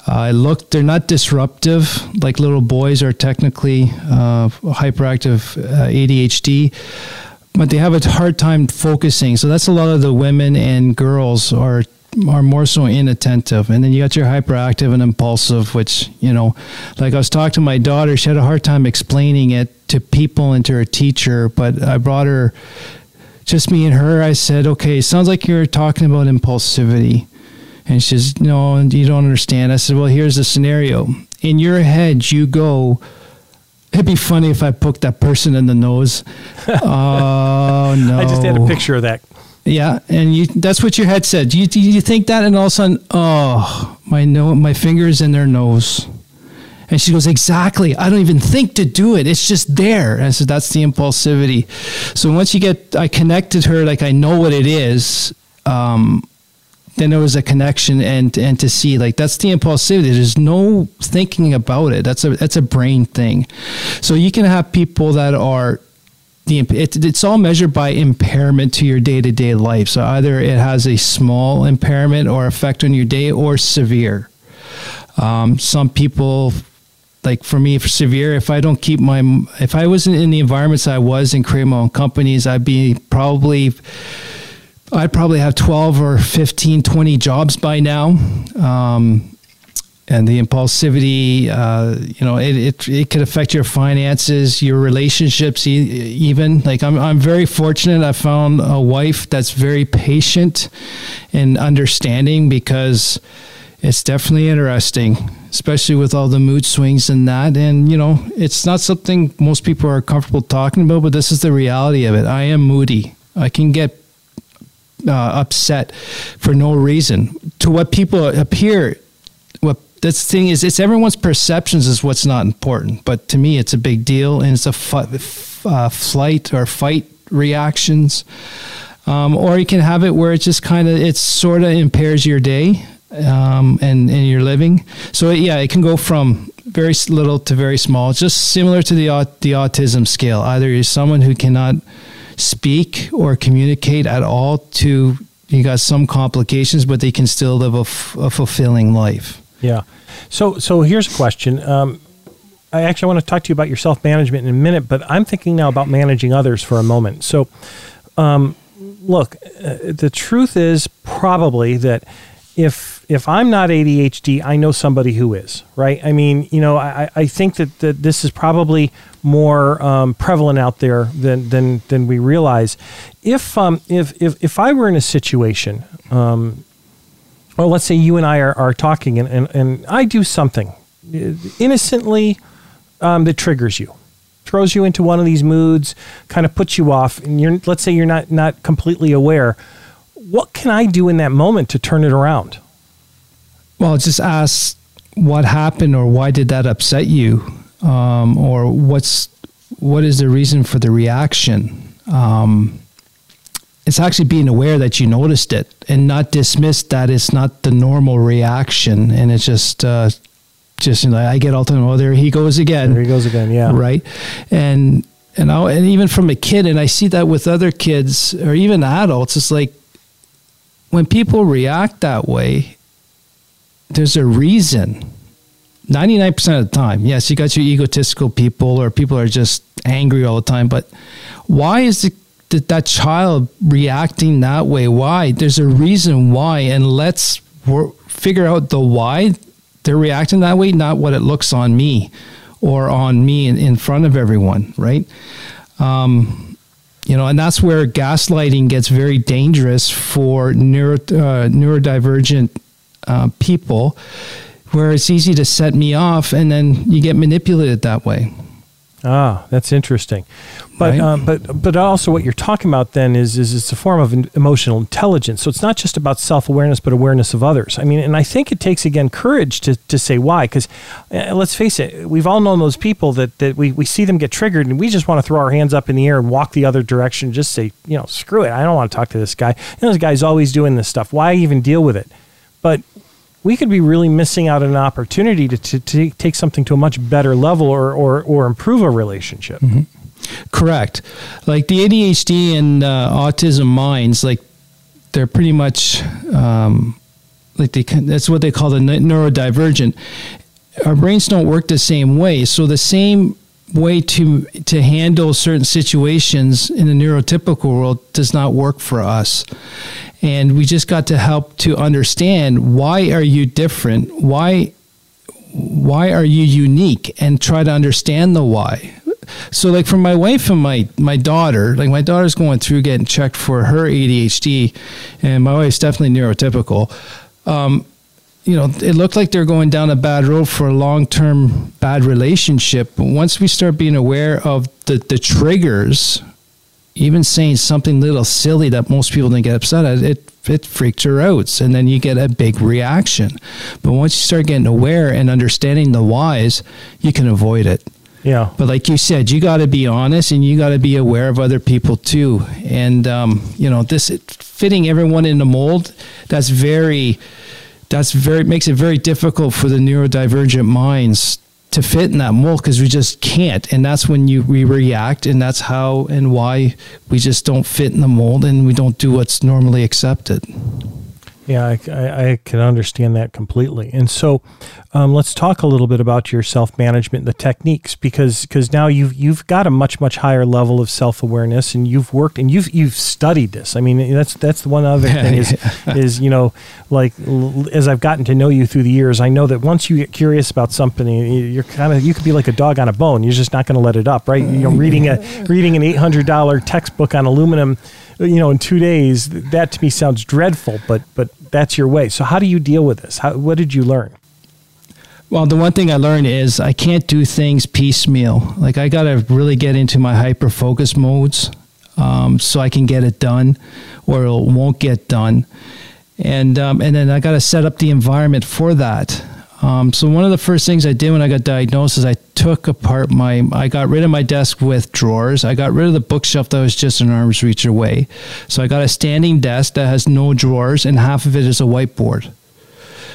Uh, look, they're not disruptive like little boys are technically uh, hyperactive uh, ADHD but they have a hard time focusing. So that's a lot of the women and girls are are more so inattentive. And then you got your hyperactive and impulsive, which, you know, like I was talking to my daughter, she had a hard time explaining it to people and to her teacher, but I brought her just me and her. I said, okay, sounds like you're talking about impulsivity. And she says, no, you don't understand. I said, well, here's the scenario. In your head, you go, It'd be funny if I poked that person in the nose. oh no! I just had a picture of that. Yeah, and you, that's what your head said. You you think that, and all of a sudden, oh, my no, my fingers in their nose. And she goes, exactly. I don't even think to do it. It's just there. And I said, that's the impulsivity. So once you get, I connected her, like I know what it is. Um, then there was a connection and and to see like that's the impulsivity there's no thinking about it that's a that's a brain thing so you can have people that are the it, it's all measured by impairment to your day-to-day life so either it has a small impairment or effect on your day or severe um, some people like for me for severe if i don't keep my if i wasn't in the environments i was in create my own companies i'd be probably I'd probably have 12 or 15, 20 jobs by now. Um, and the impulsivity, uh, you know, it, it, it could affect your finances, your relationships, even. Like, I'm, I'm very fortunate. I found a wife that's very patient and understanding because it's definitely interesting, especially with all the mood swings and that. And, you know, it's not something most people are comfortable talking about, but this is the reality of it. I am moody. I can get uh, upset for no reason. To what people appear, what this thing is, it's everyone's perceptions is what's not important. But to me, it's a big deal, and it's a uh, flight or fight reactions. Um, or you can have it where it just kind of it sort of impairs your day um, and and your living. So yeah, it can go from very little to very small, just similar to the the autism scale. Either you're someone who cannot speak or communicate at all to you got some complications, but they can still live a, f- a fulfilling life. Yeah. So so here's a question. Um, I actually want to talk to you about your self management in a minute, but I'm thinking now about managing others for a moment. So, um, look, uh, the truth is probably that if if I'm not ADHD, I know somebody who is, right? I mean, you know, I, I think that, that this is probably more um, prevalent out there than, than, than we realize. If, um, if, if, if I were in a situation, um, well, let's say you and I are, are talking and, and, and I do something innocently um, that triggers you, throws you into one of these moods, kind of puts you off, and you're let's say you're not not completely aware. What can I do in that moment to turn it around? Well, just ask what happened or why did that upset you, um, or what's what is the reason for the reaction. Um, it's actually being aware that you noticed it and not dismiss that it's not the normal reaction and it's just uh, just you know I get all the time oh there he goes again There he goes again. Yeah. right and and I, and even from a kid and I see that with other kids or even adults it's like when people react that way there's a reason. 99% of the time yes you got your egotistical people or people are just angry all the time but why is it that that child reacting that way? Why? There's a reason why and let's figure out the why they're reacting that way not what it looks on me or on me in, in front of everyone right? Um, you know and that's where gaslighting gets very dangerous for neuro, uh, neurodivergent uh, people where it's easy to set me off and then you get manipulated that way Ah, that's interesting. But Right. um, but but also what you're talking about then is is it's a form of emotional intelligence. So it's not just about self awareness, but awareness of others. I mean, and I think it takes again courage to, to say why. Because uh, let's face it, we've all known those people that that we, we see them get triggered, and we just want to throw our hands up in the air and walk the other direction. Just say, you know, screw it. I don't want to talk to this guy. You know, this guy's always doing this stuff. Why even deal with it? But we could be really missing out on an opportunity to, to, to take something to a much better level or, or, or improve a relationship. Correct. Like the ADHD and uh, autism minds, like they're pretty much um, like they can, that's what they call the neurodivergent. Our brains don't work the same way, so the same way to to handle certain situations in the neurotypical world does not work for us. And we just got to help to understand why are you different? Why why are you unique and try to understand the why so like for my wife and my my daughter like my daughter's going through getting checked for her adhd and my wife's definitely neurotypical um, you know it looked like they're going down a bad road for a long-term bad relationship but once we start being aware of the the triggers even saying something little silly that most people didn't get upset at, it it freaks her out, and then you get a big reaction. But once you start getting aware and understanding the whys, you can avoid it. Yeah. But like you said, you got to be honest and you got to be aware of other people too. And um, you know, this fitting everyone in the mold, that's very that's very makes it very difficult for the neurodivergent minds to fit in that mold because we just can't. And that's when you we react and that's how and why we just don't fit in the mold and we don't do what's normally accepted. Yeah, I, I, I can understand that completely. And so, um, let's talk a little bit about your self management, the techniques, because because now you've you've got a much much higher level of self awareness, and you've worked and you've you've studied this. I mean, that's that's the one other thing is is you know like l- as I've gotten to know you through the years, I know that once you get curious about something, you- you're kind of you could be like a dog on a bone. You're just not going to let it up, right? You know, reading a reading an eight hundred dollar textbook on aluminum you know in two days that to me sounds dreadful but but that's your way so how do you deal with this how, what did you learn Well, the one thing I learned is I can't do things piecemeal. Like I got to really get into my hyper focus modes um, so I can get it done, or it won't get done. And um, and then I got to set up the environment for that. Um, so one of the first things I did when I got diagnosed is I took apart my. I got rid of my desk with drawers. I got rid of the bookshelf that was just an arm's reach away. So I got a standing desk that has no drawers, and half of it is a whiteboard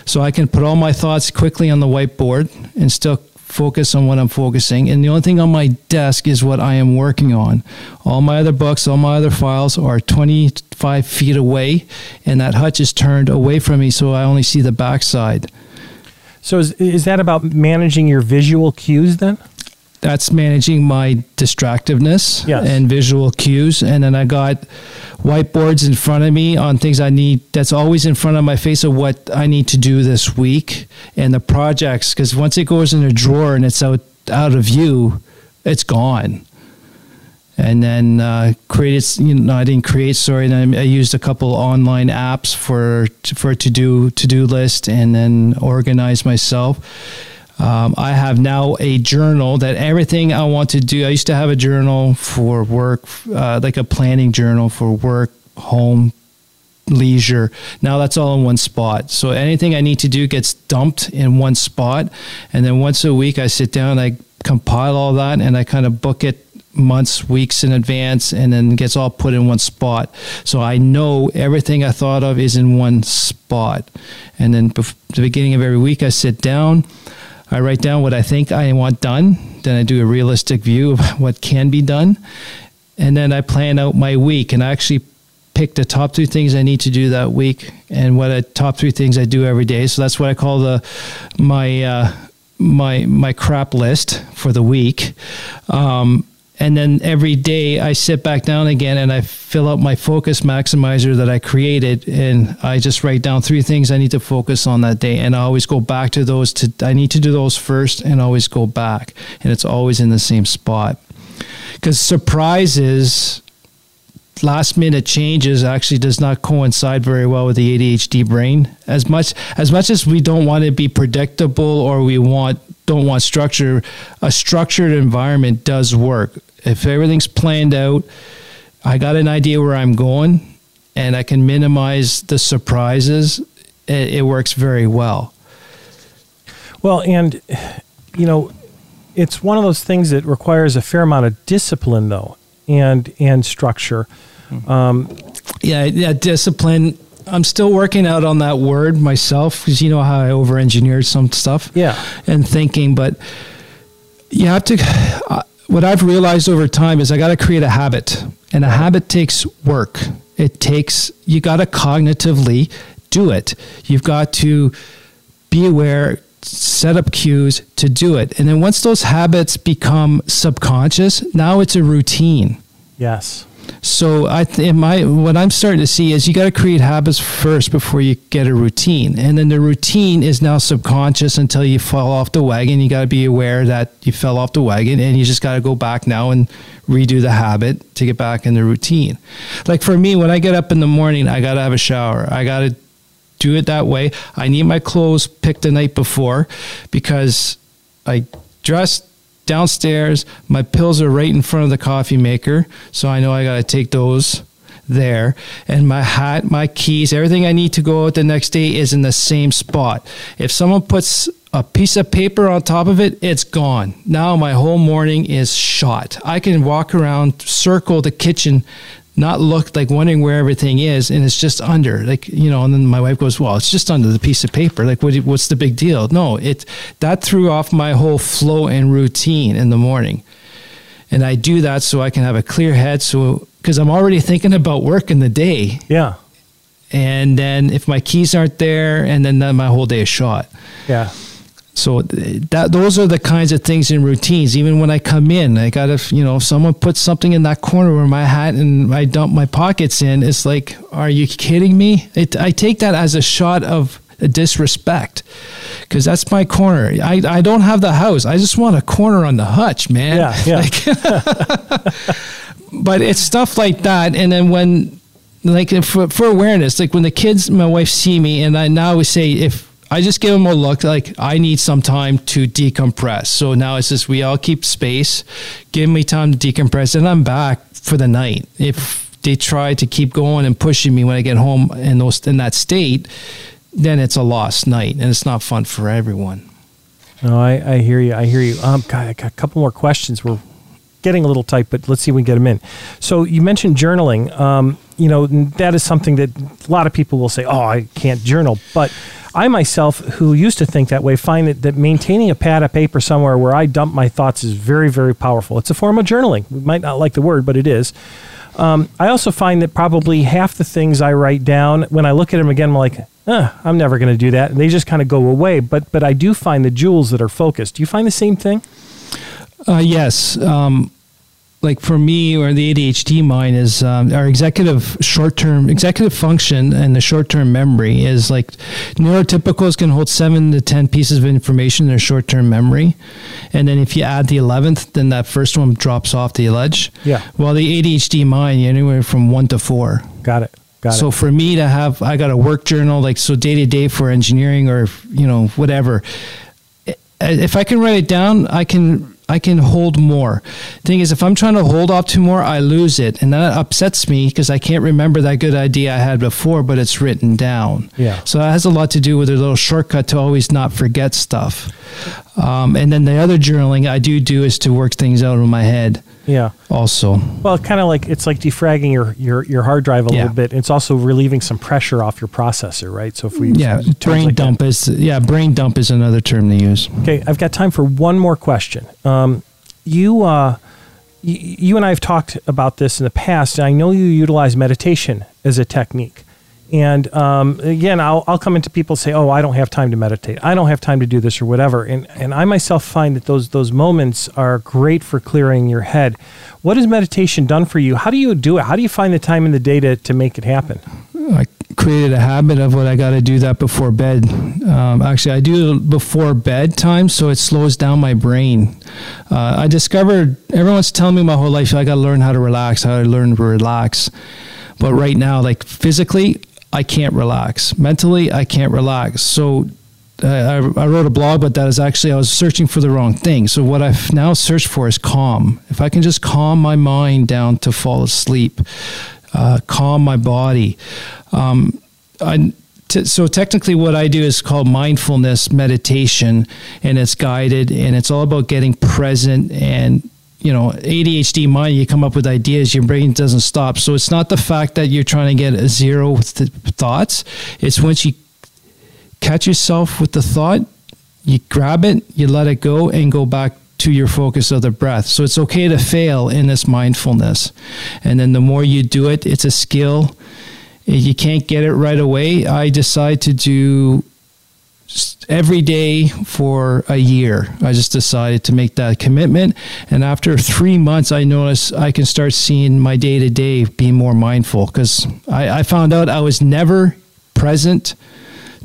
so I can put all my thoughts quickly on the whiteboard and still focus on what I'm focusing. And the only thing on my desk is what I am working on. All my other books, all my other files are 25 feet away, and that hutch is turned away from me, so I only see the backside. So is, is that about managing your visual cues then That's managing my distractiveness Yes. and visual cues. And then I got whiteboards in front of me on things I need, that's always in front of my face of what I need to do this week and the projects. Because once it goes in a drawer and it's out, out of view, it's gone. And then uh, created, you know, I didn't create, sorry. Then I used a couple online apps for for to do to do list and then organize myself. Um, I have now a journal that everything I want to do. I used to have a journal for work, uh, like a planning journal for work, home, leisure. Now that's all in one spot. So anything I need to do gets dumped in one spot. And then once a week, I sit down, I compile all that, and I kind of book it months, weeks in advance, and then gets all put in one spot. So I know everything I thought of is in one spot. And then bef- the beginning of every week, I sit down. I write down what I think I want done. Then I do a realistic view of what can be done. And then I plan out my week and I actually pick the top three things I need to do that week and what I top three things I do every day. So that's what I call the my uh, my my crap list for the week. Um, and then every day I sit back down again and I fill out my focus maximizer that I created. And I just write down three things I need to focus on that day. And I always go back to those to I need to do those first and always go back. And it's always in the same spot. Cuz surprises last minute changes actually does not coincide very well with the ADHD brain. As much as much as we don't want to be predictable or we want don't want structure a structured environment does work if everything's planned out I got an idea where I'm going and I can minimize the surprises it, it works very well Well, and you know, it's one of those things that requires a fair amount of discipline, though, and and structure. Mm-hmm. Um, yeah, yeah, discipline. I'm still working out on that word myself because you know how I over engineered some stuff. Yeah. And thinking, but you have to. What I've realized over time is I got to create a habit, and a habit takes work. It takes, you got to cognitively do it. You've got to be aware, set up cues to do it. And then once those habits become subconscious, now it's a routine. Yes. So I th- my what I'm starting to see is you got to create habits first before you get a routine, and then the routine is now subconscious until you fall off the wagon. You got to be aware that you fell off the wagon, and you just got to go back now and redo the habit to get back in the routine. Like for me, when I get up in the morning, I got to have a shower. I got to do it that way. I need my clothes picked the night before because I dress downstairs. My pills are right in front of the coffee maker, so I know I got to take those there. And my hat, my keys, everything I need to go out the next day is in the same spot. If someone puts a piece of paper on top of it, it's gone. Now my whole morning is shot. I can walk around, circle the kitchen not look like wondering where everything is and it's just under like you know and then my wife goes well it's just under the piece of paper. Like what, what's the big deal? No it that threw off my whole flow and routine in the morning. And i do that so i can have a clear head so because i'm already thinking about work in the day. Yeah. and then if my keys aren't there and then, then my whole day is shot. Yeah. So uh, that those are the kinds of things in routines. Even when I come in, I gotta, you know, if someone puts something in that corner where my hat and I dump my pockets in, it's like, are you kidding me? It, I take that as a shot of disrespect because that's my corner. I, I don't have the house. I just want a corner on the hutch, man. Yeah. Yeah. but it's stuff like that. And then when, like for, for awareness, like when the kids, my wife see me, and I now we say if I just give them a look, like I need some time to decompress. So now it's just we all keep space, give me time to decompress, and I'm back for the night. If they try to keep going and pushing me when I get home in those in that state, then it's a lost night, and it's not fun for everyone. No, I, I hear you. I hear you. Um, God, I got a couple more questions. We're getting a little tight, but let's see if we can get them in. So you mentioned journaling. Um, you know, that is something that a lot of people will say, "Oh, I can't journal," but I myself, who used to think that way, find that, that maintaining a pad of paper somewhere where I dump my thoughts is very, very powerful. It's a form of journaling. We might not like the word, but it is. Um, I also find that probably half the things I write down, when I look at them again, I'm like, eh, I'm never going to do that. And they just kind of go away. But but I do find the jewels that are focused. Do you find the same thing? Uh, yes. Um, like for me or the ADHD mind is um, our executive short term executive function and the short term memory is like neurotypicals can hold seven to ten pieces of information in their short term memory, and then if you add the eleventh, then that first one drops off the ledge. Yeah. While the ADHD mind, anywhere from one to four. Got it. Got it. so it. for me to have, I got a work journal, like so day to day for engineering or you know whatever. if I can write it down, I can I can hold more. Thing is, if I'm trying to hold off to more, I lose it, and that upsets me because I can't remember that good idea I had before, but it's written down. Yeah. So that has a lot to do with a little shortcut to always not forget stuff. Um, and then the other journaling I do do is to work things out in my head. Yeah. Also. Well, kind of like it's like defragging your your, your hard drive a Yeah. little bit. It's also relieving some pressure off your processor, right? So if we Yeah, brain like dump is yeah, brain dump is another term to use. Okay, I've got time for one more question. Um, you, uh, you and I have talked about this in the past, and I know you utilize meditation as a technique. And um, again, I'll, I'll come into people say, "Oh, I don't have time to meditate. I don't have time to do this or whatever." And and I myself find that those those moments are great for clearing your head. What has meditation done for you? How do you do it? How do you find the time in the day to, to make it happen? I created a habit of what I got to do that before bed. Um, actually, I do it before bedtime, so it slows down my brain. Uh, I discovered everyone's telling me my whole life I got to learn how to relax, how to learn to relax. But right now, like physically, I can't relax. Mentally, I can't relax. So uh, I, I wrote a blog, but that is actually I was searching for the wrong thing. So what I've now searched for is calm. If I can just calm my mind down to fall asleep, uh, calm my body. Um, I, t- so technically, what I do is called mindfulness meditation, and it's guided, and it's all about getting present and you know ADHD mind. You come up with ideas, your brain doesn't stop. So it's not the fact that you're trying to get a zero with the thoughts. It's once you catch yourself with the thought, you grab it, you let it go, and go back to your focus of the breath. So it's okay to fail in this mindfulness. And then the more you do it, it's a skill. You can't get it right away. I decide to do every day for a year. I just decided to make that commitment. And after three months, I noticed I can start seeing my day to day be more mindful because I, I found out I was never present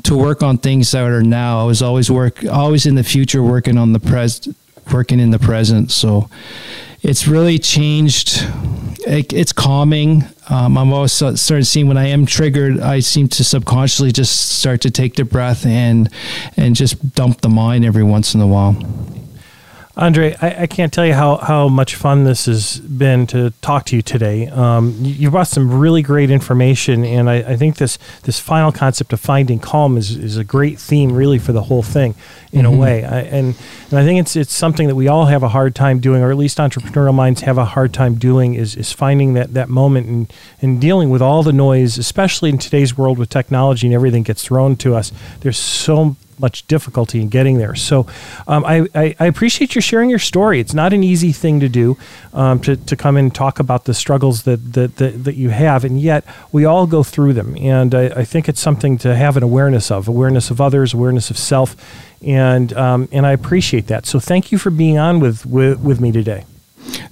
to work on things that are now. I was always work, always in the future, working on the present, working in the present. So it's really changed. It, it's calming. Um, I'm always started seeing when I am triggered, I seem to subconsciously just start to take the breath and and just dump the mind every once in a while. Andre, I, I can't tell you how, how much fun this has been to talk to you today. Um, you, you brought some really great information, and I, I think this this final concept of finding calm is, is a great theme, really, for the whole thing, in a way. I, and and I think it's it's something that we all have a hard time doing, or at least entrepreneurial minds have a hard time doing, is is finding that that moment and and dealing with all the noise, especially in today's world with technology and everything gets thrown to us. There's so much difficulty in getting there. So um, I, I, I appreciate you sharing your story. It's not an easy thing to do um, to, to come and talk about the struggles that, that, that, that you have, and yet we all go through them. And I, I think it's something to have an awareness of, awareness of others, awareness of self. And, um, and I appreciate that. So thank you for being on with, with, with me today.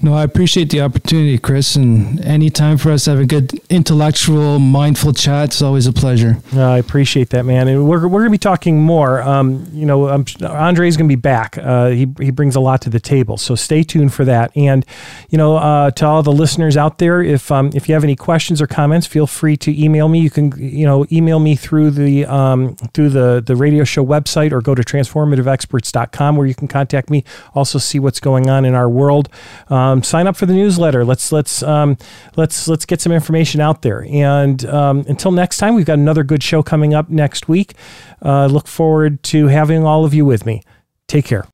No, I appreciate the opportunity, Chris. And any time for us to have a good intellectual, mindful chat, it's always a pleasure. Uh, I appreciate that, man. And we're, we're going to be talking more. Um, you know, um, Andre's going to be back. Uh, he, he brings a lot to the table. So stay tuned for that. And, you know, uh, to all the listeners out there, if, um, if you have any questions or comments, feel free to email me. You can, you know, email me through the, um, through the, the radio show website or go to transformativeexperts.com where you can contact me. Also see what's going on in our world. Um, sign up for the newsletter. Let's, let's, um, let's, let's get some information out there. And um, until next time, we've got another good show coming up next week. Uh, look forward to having all of you with me. Take care.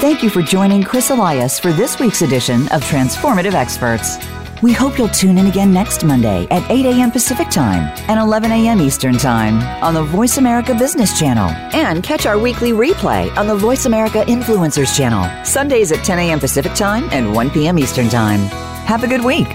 Thank you for joining Chris Elias for this week's edition of Transformative Experts. We hope you'll tune in again next Monday at 8 a.m. Pacific Time and 11 a.m. Eastern Time on the Voice America Business Channel. And catch our weekly replay on the Voice America Influencers Channel, Sundays at 10 a.m. Pacific Time and 1 p.m. Eastern Time. Have a good week.